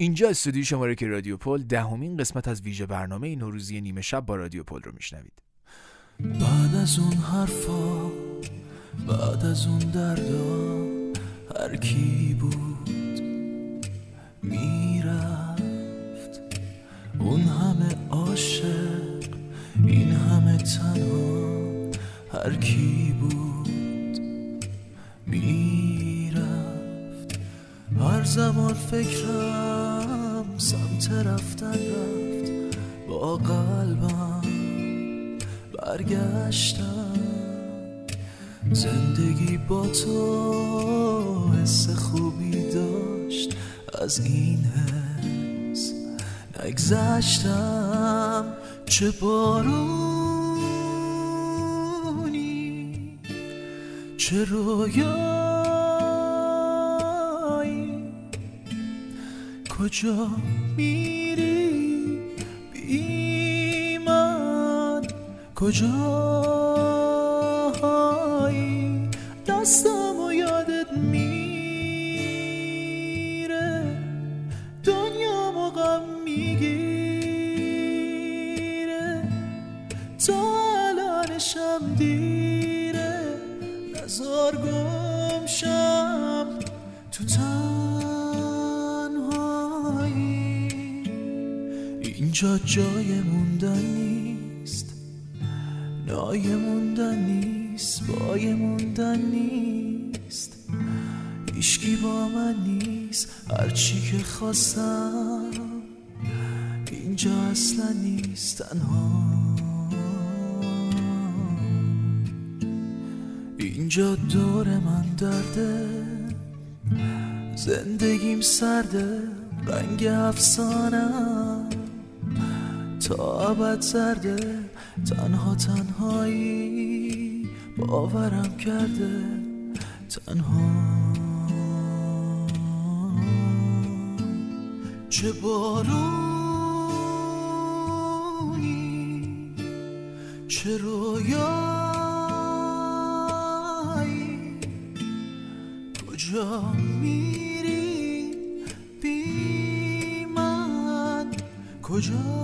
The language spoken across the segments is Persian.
اینجا استودیو شماره که رادیو پل دهمین قسمت از ویژه برنامه نوروزی نیمه شب با رادیو پل رو میشنوید. بعد از اون حرفا بعد از اون دردا هر کی بود می‌رفت. اون همه عاشق این همه تنها هر کی بود می‌رفت. هر زمان فکرم سمت رفتن رفت با قلبم برگشتم. زندگی با تو حس خوبی داشت از این حس نگذشتم. چه بارونی چه کجا میری؟ بی من کجایی جای موندن نیست. نای موندن نیست بای موندن نیست. هیچکی با من نیست هرچی که خواستم اینجا اصلا نیست تنها. اینجا دور من درده زندگیم سرده رنگ افسانم. تا ابد زرده تنها تنهایی باورم کرده. تنها. چه بارونی چه رویایی. کجا میری بی من؟ کجایی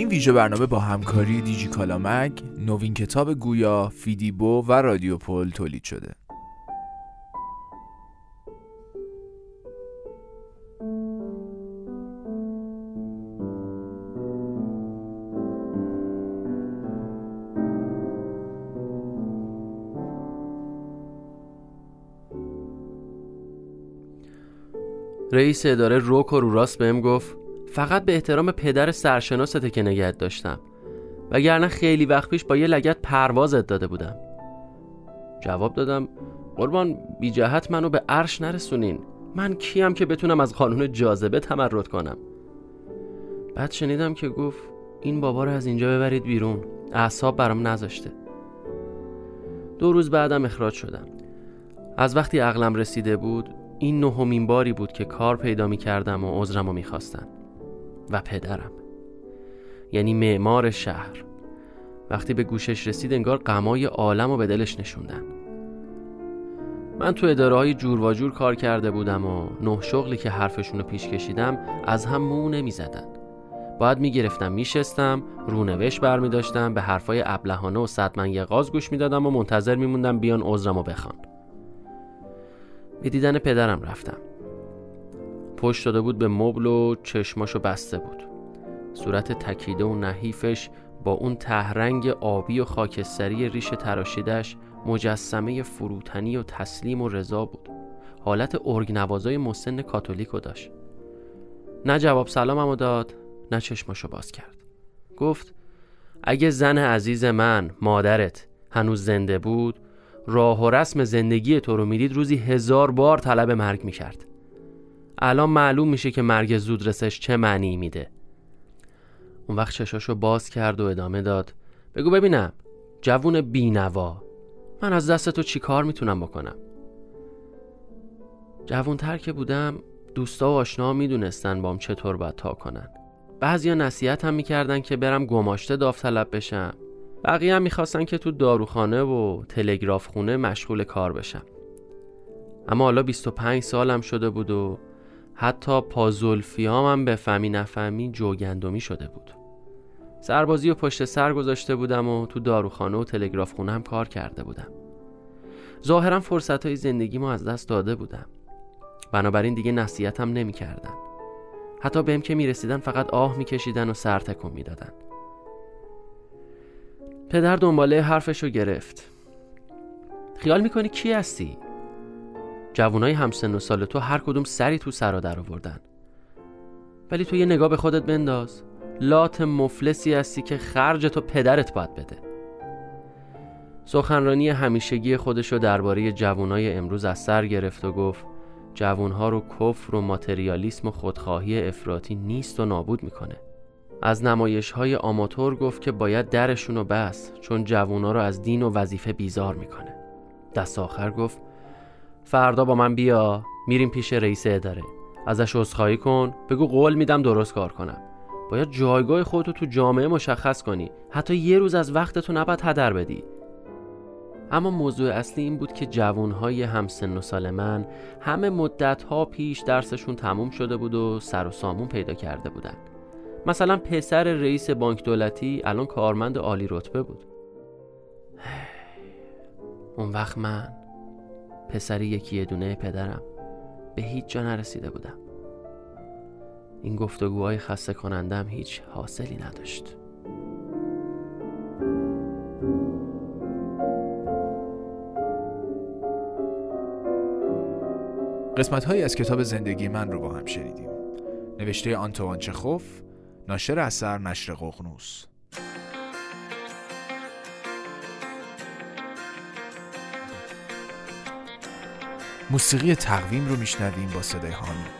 این ویژه برنامه با همکاری دیجی کالامگ، نوین کتاب گویا، فیدیبو و رادیو پل تولید شده. رئیس اداره روک و رو راست بهم گفت فقط به احترام پدر سرشناسته که نگهت داشتم. وگرنه خیلی وقت پیش با یه لگت پروازت داده بودم. جواب دادم قربان بی جهت منو به عرش نرسونین. من کیم که بتونم از قانون جاذبه تمرد کنم؟ بعد شنیدم که گفت این بابا رو از اینجا ببرید بیرون. اعصاب برام نذاشته. دو روز بعدم اخراج شدم. از وقتی عقلم رسیده بود این نهمین باری بود که کار پیدا می کردم و عذرم رو می خواستن. و پدرم. یعنی معمار شهر. وقتی به گوشش رسید انگار غمای عالم رو به دلش نشوندن. من تو اداره های جور و جور کار کرده بودم و نه شغلی که حرفشون رو پیش کشیدم از هم مو نمی زدن. باید می گرفتم می شستم رونوش بر می داشتم به حرفای ابلهانه و صدمن یقاز گوش می دادم و منتظر می موندم بیان عذرم رو بخوان. به دیدن پدرم رفتم. پشت داده بود به مبل و چشماشو بسته بود. صورت تکیده و نحیفش با اون تهرنگ آبی و خاکستری ریش تراشیدش مجسمه فروتنی و تسلیم و رضا بود. حالت ارگ نوازای مسن کاتولیکو داشت. نه جواب سلاممو داد نه چشماشو باز کرد. گفت اگه زن عزیز من مادرت هنوز زنده بود راه و رسم زندگی تو رو می‌دید روزی هزار بار طلب مرگ می‌کرد. الان معلوم میشه که مرگ زود رسش چه معنی میده. اون وقت چشاشو باز کرد و ادامه داد. بگو ببینم. جوون بینوا. من از دست تو چی کار می‌تونم بکنم؟ جوونتر که بودم دوستا و آشنا می‌دونستن بام چطور باید تا کنن. بعضیا نصیحت هم می‌کردن که برم گماشته داوطلب بشم. بقیه هم می‌خواستن که تو داروخانه و تلگراف خونه مشغول کار بشم. اما حالا 25 سالم شده بود و حتی پازولفیام هم به فهمی نفهمی جوگندمی شده بود سربازی و پشت سر گذاشته بودم و تو داروخانه و تلگراف خونه هم کار کرده بودم ظاهرا فرصت های زندگی ما از دست داده بودم بنابراین دیگه نصیحتم نمی کردن. حتی بهم که می رسیدن فقط آه می کشیدن و سر تکون می دادن. پدر دنباله حرفشو گرفت خیال می‌کنی کی هستی؟ جوانای همسن و سال تو هر کدوم سری تو سرا در آوردن. ولی تو یه نگاه به خودت بنداز. لات مفلسی هستی که خرج تو پدرت باید بده. سخنرانی همیشگی خودشو درباره جوانای امروز از سر گرفت و گفت جوانها رو کفر و ماتریالیسم و خودخواهی افراطی نیست و نابود می‌کنه. از نمایش های آماتور گفت که باید درشون رو بس چون جوونا رو از دین و وظیفه بیزار می‌کنه. دست آخر گفت فردا با من بیا. میریم پیش رئیس اداره. ازش عذرخواهی کن. بگو قول میدم درست کار کنم. باید جایگاه خودتو تو جامعه مشخص کنی. حتی یه روز از وقتتو نباید هدر بدی. اما موضوع اصلی این بود که جوانهای همسن و سال من همه مدت پیش درسشون تموم شده بود و سر و سامون پیدا کرده بودن. مثلا پسر رئیس بانک دولتی الان کارمند عالی رتبه بود. اون وقت من پسری یکی دونه پدرم. به هیچ جا نرسیده بودم. این گفتگوهای خسته کنندم هیچ حاصلی نداشت. قسمت هایی از کتاب زندگی من رو با هم شنیدیم. نوشته آنتوان چخوف ناشر اثر نشر ققنوس. موسیقی تقویم رو میشنویم با صدای هانی.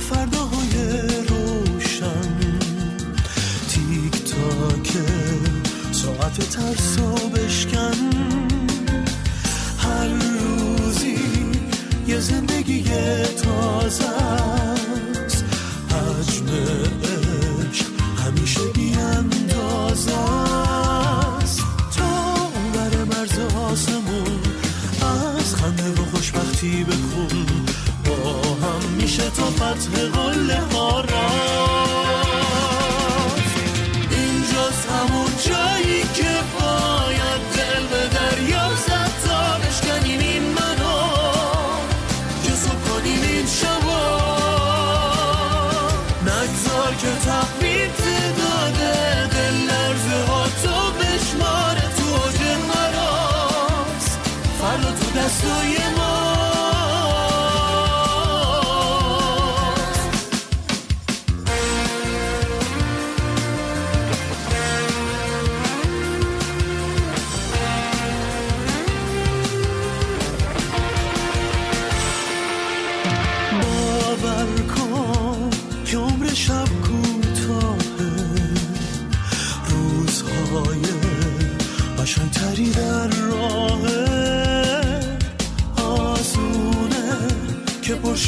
فرداهای روشن. تیک تاک ساعت ترسا بشکن. هر روزی یه زندگی تازه است. حجم عشق همیشه بی اندازه است. تا بر مرز آسمون از خنده و خوشبختی سطح قله ها.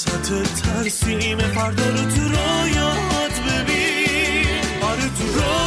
وسط ترسیم فردا رو تو رویات ببین. آره تو رویات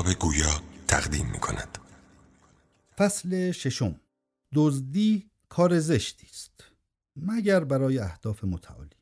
کتاب گویا تقدیم می کند فصل ششم دزدی کار زشتی است. مگر برای اهداف متعالی؟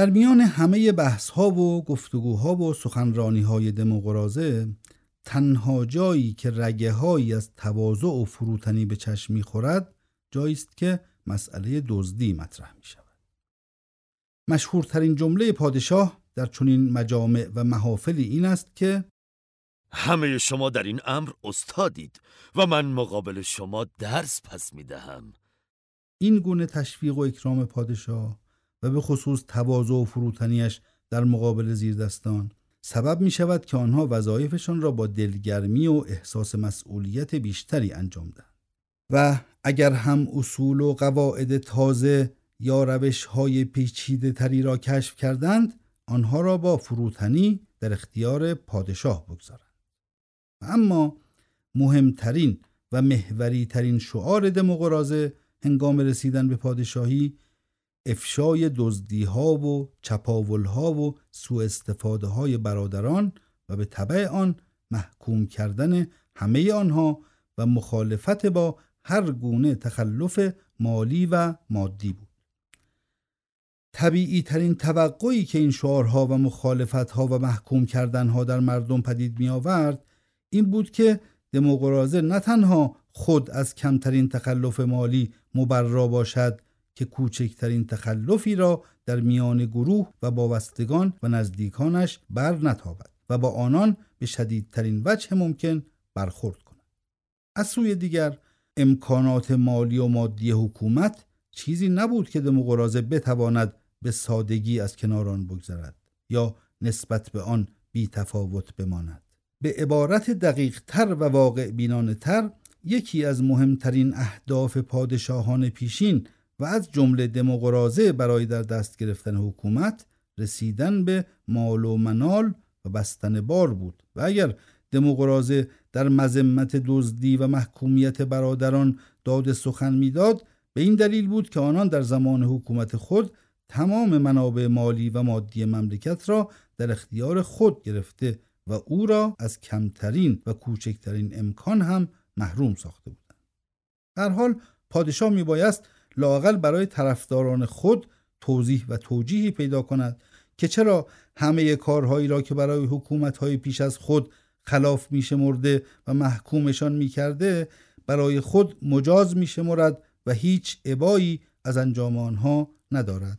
در میان همه بحث ها و گفتگوها و سخنرانی های دموقرازه تنها جایی که رگه هایی از تواضع و فروتنی به چشم می‌خورد جایی است که مسئله دزدی مطرح می شود. مشهورترین جمله پادشاه در چنین مجامع و محافلی این است که همه شما در این امر استادید و من مقابل شما درس پس می دهم. این گونه تشویق و اکرام پادشاه و به خصوص تواضع و فروتنیش در مقابل زیردستان. سبب می شود که آنها وظایفشان را با دلگرمی و احساس مسئولیت بیشتری انجام دهند. و اگر هم اصول و قواعد تازه یا روش های پیچیده تری را کشف کردند آنها را با فروتنی در اختیار پادشاه بگذارند. و اما مهمترین و محوری ترین شعار دموقرازه هنگام رسیدن به پادشاهی افشای دزدی ها و چپاول ها و سوء استفاده های برادران و به طبع آن محکوم کردن همه آنها و مخالفت با هر گونه تخلف مالی و مادی بود. طبیعی ترین توقعی که این شعارها و مخالفت ها و محکوم کردن ها در مردم پدید می آورد این بود که دموقرازه نه تنها خود از کمترین تخلف مالی مبرا باشد که کوچکترین تخلفی را در میان گروه و وابستگان و نزدیکانش بر نتابد و با آنان به شدیدترین وجه ممکن برخورد کند. از سوی دیگر امکانات مالی و مادی حکومت چیزی نبود که دموقرازه بتواند به سادگی از کنار آن بگذرد یا نسبت به آن بی تفاوت بماند. به عبارت دقیق تر و واقع بینانه تر یکی از مهمترین اهداف پادشاهان پیشین و از جمله دموقرازه برای در دست گرفتن حکومت رسیدن به مال و منال و بستن بار بود و اگر دموقرازه در مذمت دزدی و محکومیت برادران داد سخن می‌داد به این دلیل بود که آنان در زمان حکومت خود تمام منابع مالی و مادی مملکت را در اختیار خود گرفته و او را از کمترین و کوچکترین امکان هم محروم ساخته بودند. در حال پادشاه میبایست لاقل برای طرفداران خود توضیح و توجیهی پیدا کند که چرا همه کارهایی را که برای حکومت‌های پیش از خود خلاف میشمرده و محکومشان می‌کرده برای خود مجاز میشمرد و هیچ ابایی از انجام آنها ندارد.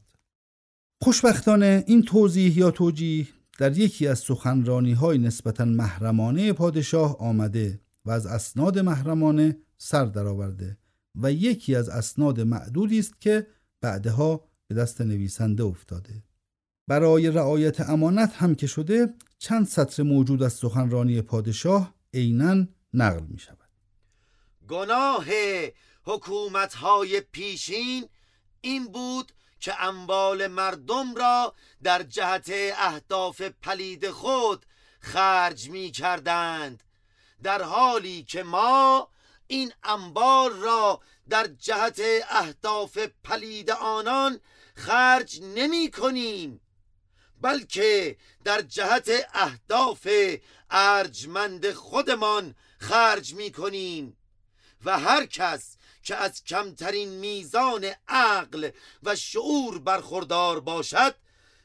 خوشبختانه این توضیح یا توجیه در یکی از سخنرانی های نسبتا محرمانه پادشاه آمده و از اسناد محرمانه سر درآورده. و یکی از اسناد معدودی است که بعدها به دست نویسنده افتاده. برای رعایت امانت هم که شده چند سطر موجود از سخنرانی پادشاه عینا نقل می شود. گناه حکومت های پیشین این بود که اموال مردم را در جهت اهداف پلید خود خرج می کردند در حالی که ما این اموال را در جهت اهداف پلید آنان خرج نمی کنیم بلکه در جهت اهداف ارجمند خودمان خرج می کنیم. و هر کس که از کمترین میزان عقل و شعور برخوردار باشد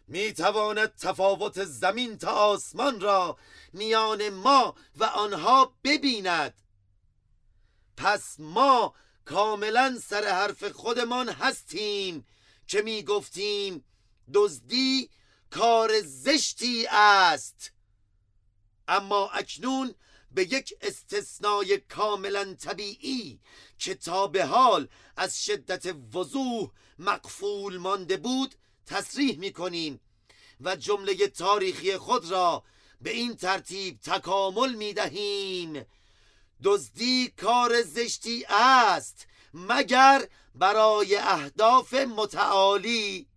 می تواند تفاوت زمین تا آسمان را میان ما و آنها ببیند. پس ما کاملا سر حرف خودمان هستیم که می گفتیم دزدی کار زشتی است. اما اکنون به یک استثنای کاملا طبیعی که تا به حال از شدت وضوح مقفول مانده بود تصریح می کنیم و جمله تاریخی خود را به این ترتیب تکامل می دهیم دزدی کار زشتی است مگر برای اهداف متعالی.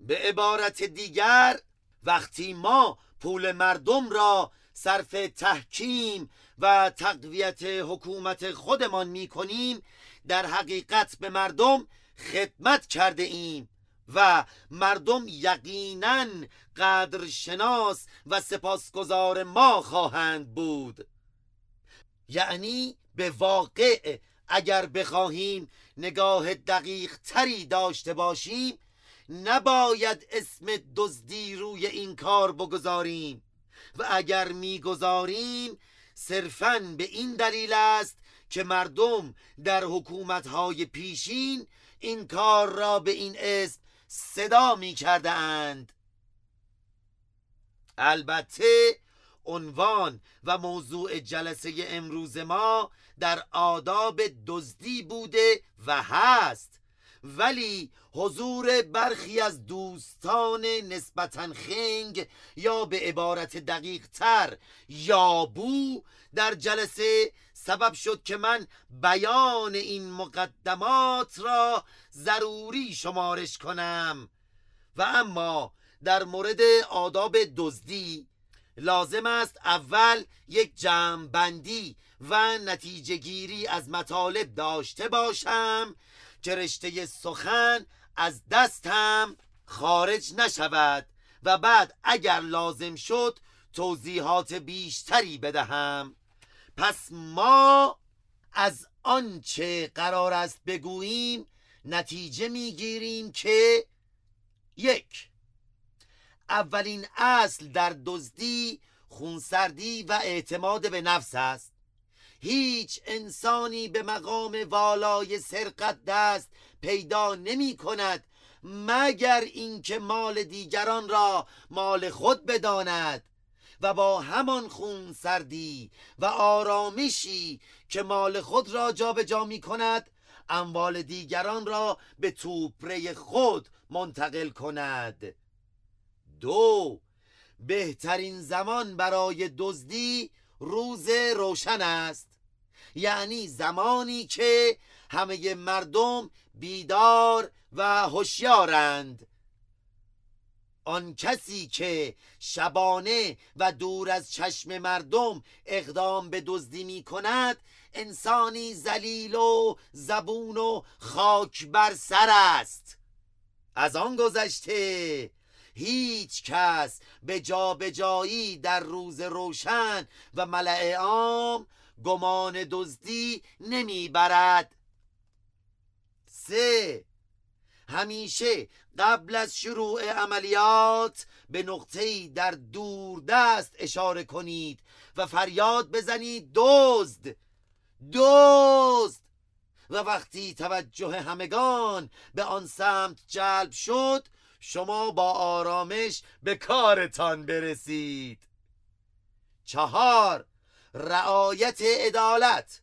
به عبارت دیگر وقتی ما پول مردم را صرف تحکیم و تقویت حکومت خودمان می کنیم در حقیقت به مردم خدمت کرده ایم و مردم یقینا قدرشناس و سپاسگزار ما خواهند بود. یعنی به واقع اگر بخواهیم نگاه دقیق تری داشته باشیم نباید اسم دزدی روی این کار بگذاریم. و اگر می‌گذاریم صرفا به این دلیل است که مردم در حکومتهای پیشین این کار را به این اسم صدا می کرده اند البته عنوان و موضوع جلسه امروز ما در آداب دزدی بوده و هست. ولی حضور برخی از دوستان نسبتا خنگ یا به عبارت دقیق تر یابو در جلسه سبب شد که من بیان این مقدمات را ضروری شمارش کنم. و اما در مورد آداب دزدی لازم است اول یک جمع بندی و نتیجه گیری از مطالب داشته باشم که رشته سخن از دستم خارج نشود و بعد اگر لازم شد توضیحات بیشتری بدهم. پس ما از آنچه قرار است بگوییم نتیجه می‌گیریم که یک اولین اصل در دزدی خونسردی و اعتماد به نفس است. هیچ انسانی به مقام والای سرقت دست پیدا نمی کند مگر اینکه مال دیگران را مال خود بداند و با همان خون سردی و آرامشی که مال خود را جابجا جا می کند اموال دیگران را به توپره خود منتقل کند. دو. بهترین زمان برای دزدی روز روشن است. یعنی زمانی که همه مردم بیدار و هوشیارند. آن کسی که شبانه و دور از چشم مردم اقدام به دزدی می کند انسانی زلیل و زبون و خاک بر سر است. از آن گذشته هیچ کس به جا به جایی در روز روشن و ملع عام گمان دزدی نمی‌برد. سه همیشه قبل از شروع عملیات به نقطه‌ای در دور دست اشاره کنید و فریاد بزنید دزد دزد. و وقتی توجه همگان به آن سمت جلب شد شما با آرامش به کارتان برسید. چهار رعایت عدالت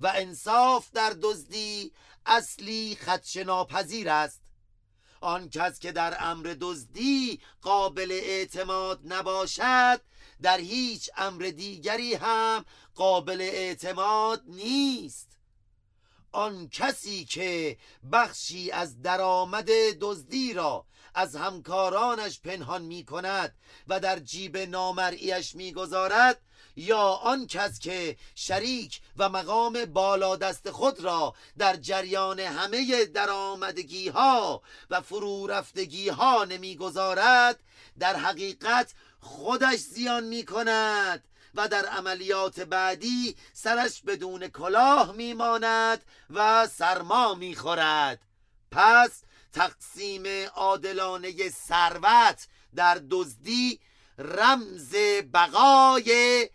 و انصاف در دزدی اصلی خدشناپذیر است. آن کس که در امر دزدی قابل اعتماد نباشد در هیچ امر دیگری هم قابل اعتماد نیست. آن کسی که بخشی از درآمد دزدی را از همکارانش پنهان می کند و در جیب نامرئیش می گذارد یا آن کس که شریک و مقام بالا دست خود را در جریان همه درآمدگی ها و فرو رفتگی ها نمی‌گذارد در حقیقت خودش زیان می کند و در عملیات بعدی سرش بدون کلاه میماند و سرما می‌خورد. پس تقسیم عادلانه ثروت در دزدی رمز بقای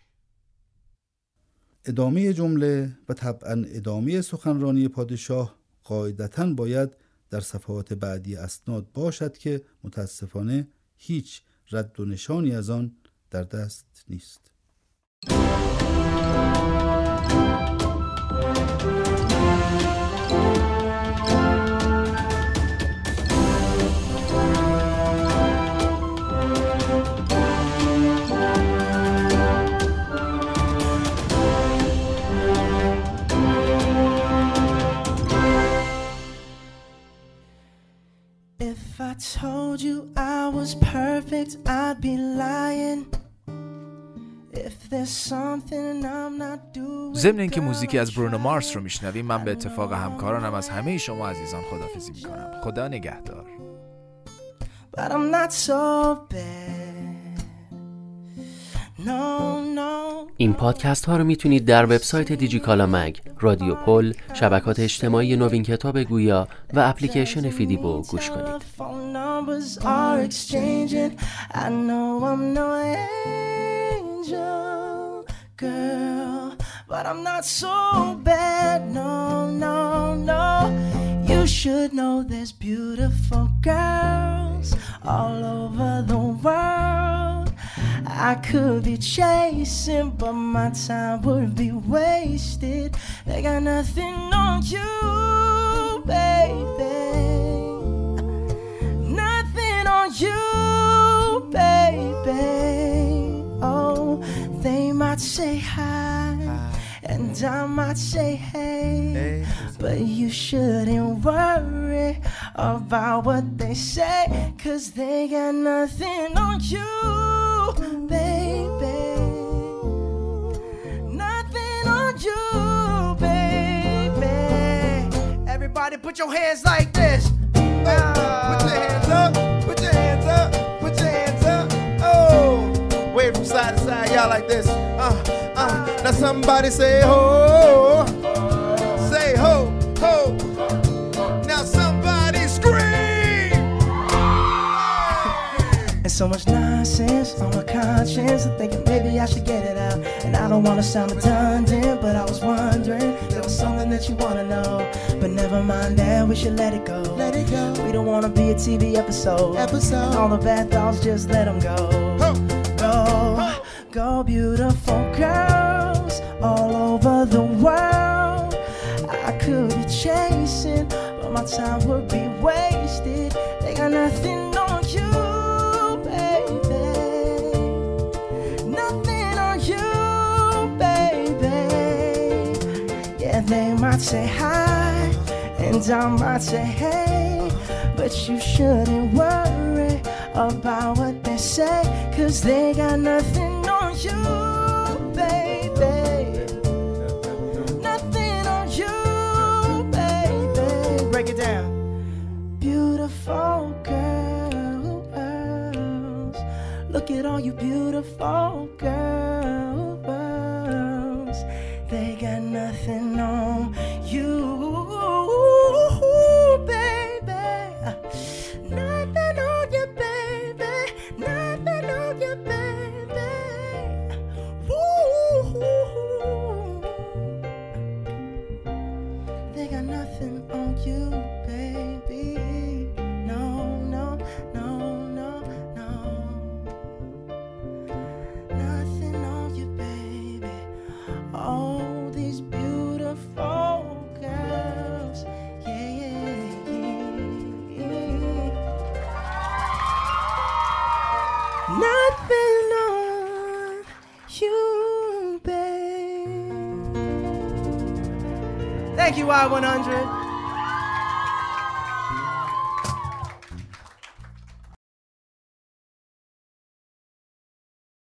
ادامه جمله و طبعا ادامه سخنرانی پادشاه قاعدتا باید در صفحات بعدی اسناد باشد که متاسفانه هیچ رد و نشانی از آن در دست نیست. ضمن اینکه موزیکی از برونو مارس رو میشنویم من به اتفاق همکارانم از همه شما عزیزان خدافزی می‌کنم خدا نگهدار but I'm not so bad. No, no. این پادکست ها رو می‌تونید در وبسایت دیجیکالا مگ، رادیو پل، شبکات اجتماعی نوین کتاب گویا و اپلیکیشن فیدیبو گوش کنید. But I'm not so bad. No, no, no. You should know there's beautiful girls all over the world. I could be chasing, but my time would be wasted. They got nothing on you, baby. Nothing on you, baby. Oh, they might say hi, and I might say hey, but you shouldn't worry about what they say, cause they got nothing on you, baby. Nothing on you, baby. Everybody put your hands like this. put your hands up. Put your hands up. Put your hands up. Oh. Wave from side to side, y'all like this. Now somebody say ho. Say ho, ho. Now somebody scream. And so much nonsense on my conscience. I'm thinking maybe I should get it out. And I don't wanna sound redundant, but I was wondering there was something that you wanna know. But never mind that, we should let it go. Let it go. We don't wanna be a TV episode. Episode. And all the bad thoughts, just let them go. Ho. Go, go, beautiful girls the world. I could be chasing, but my time would be wasted. They got nothing on you, baby. Nothing on you, baby. Yeah, they might say hi, and I might say hey, but you shouldn't worry about what they say, cause they got nothing on you, you beautiful girls. Thank you, Y100.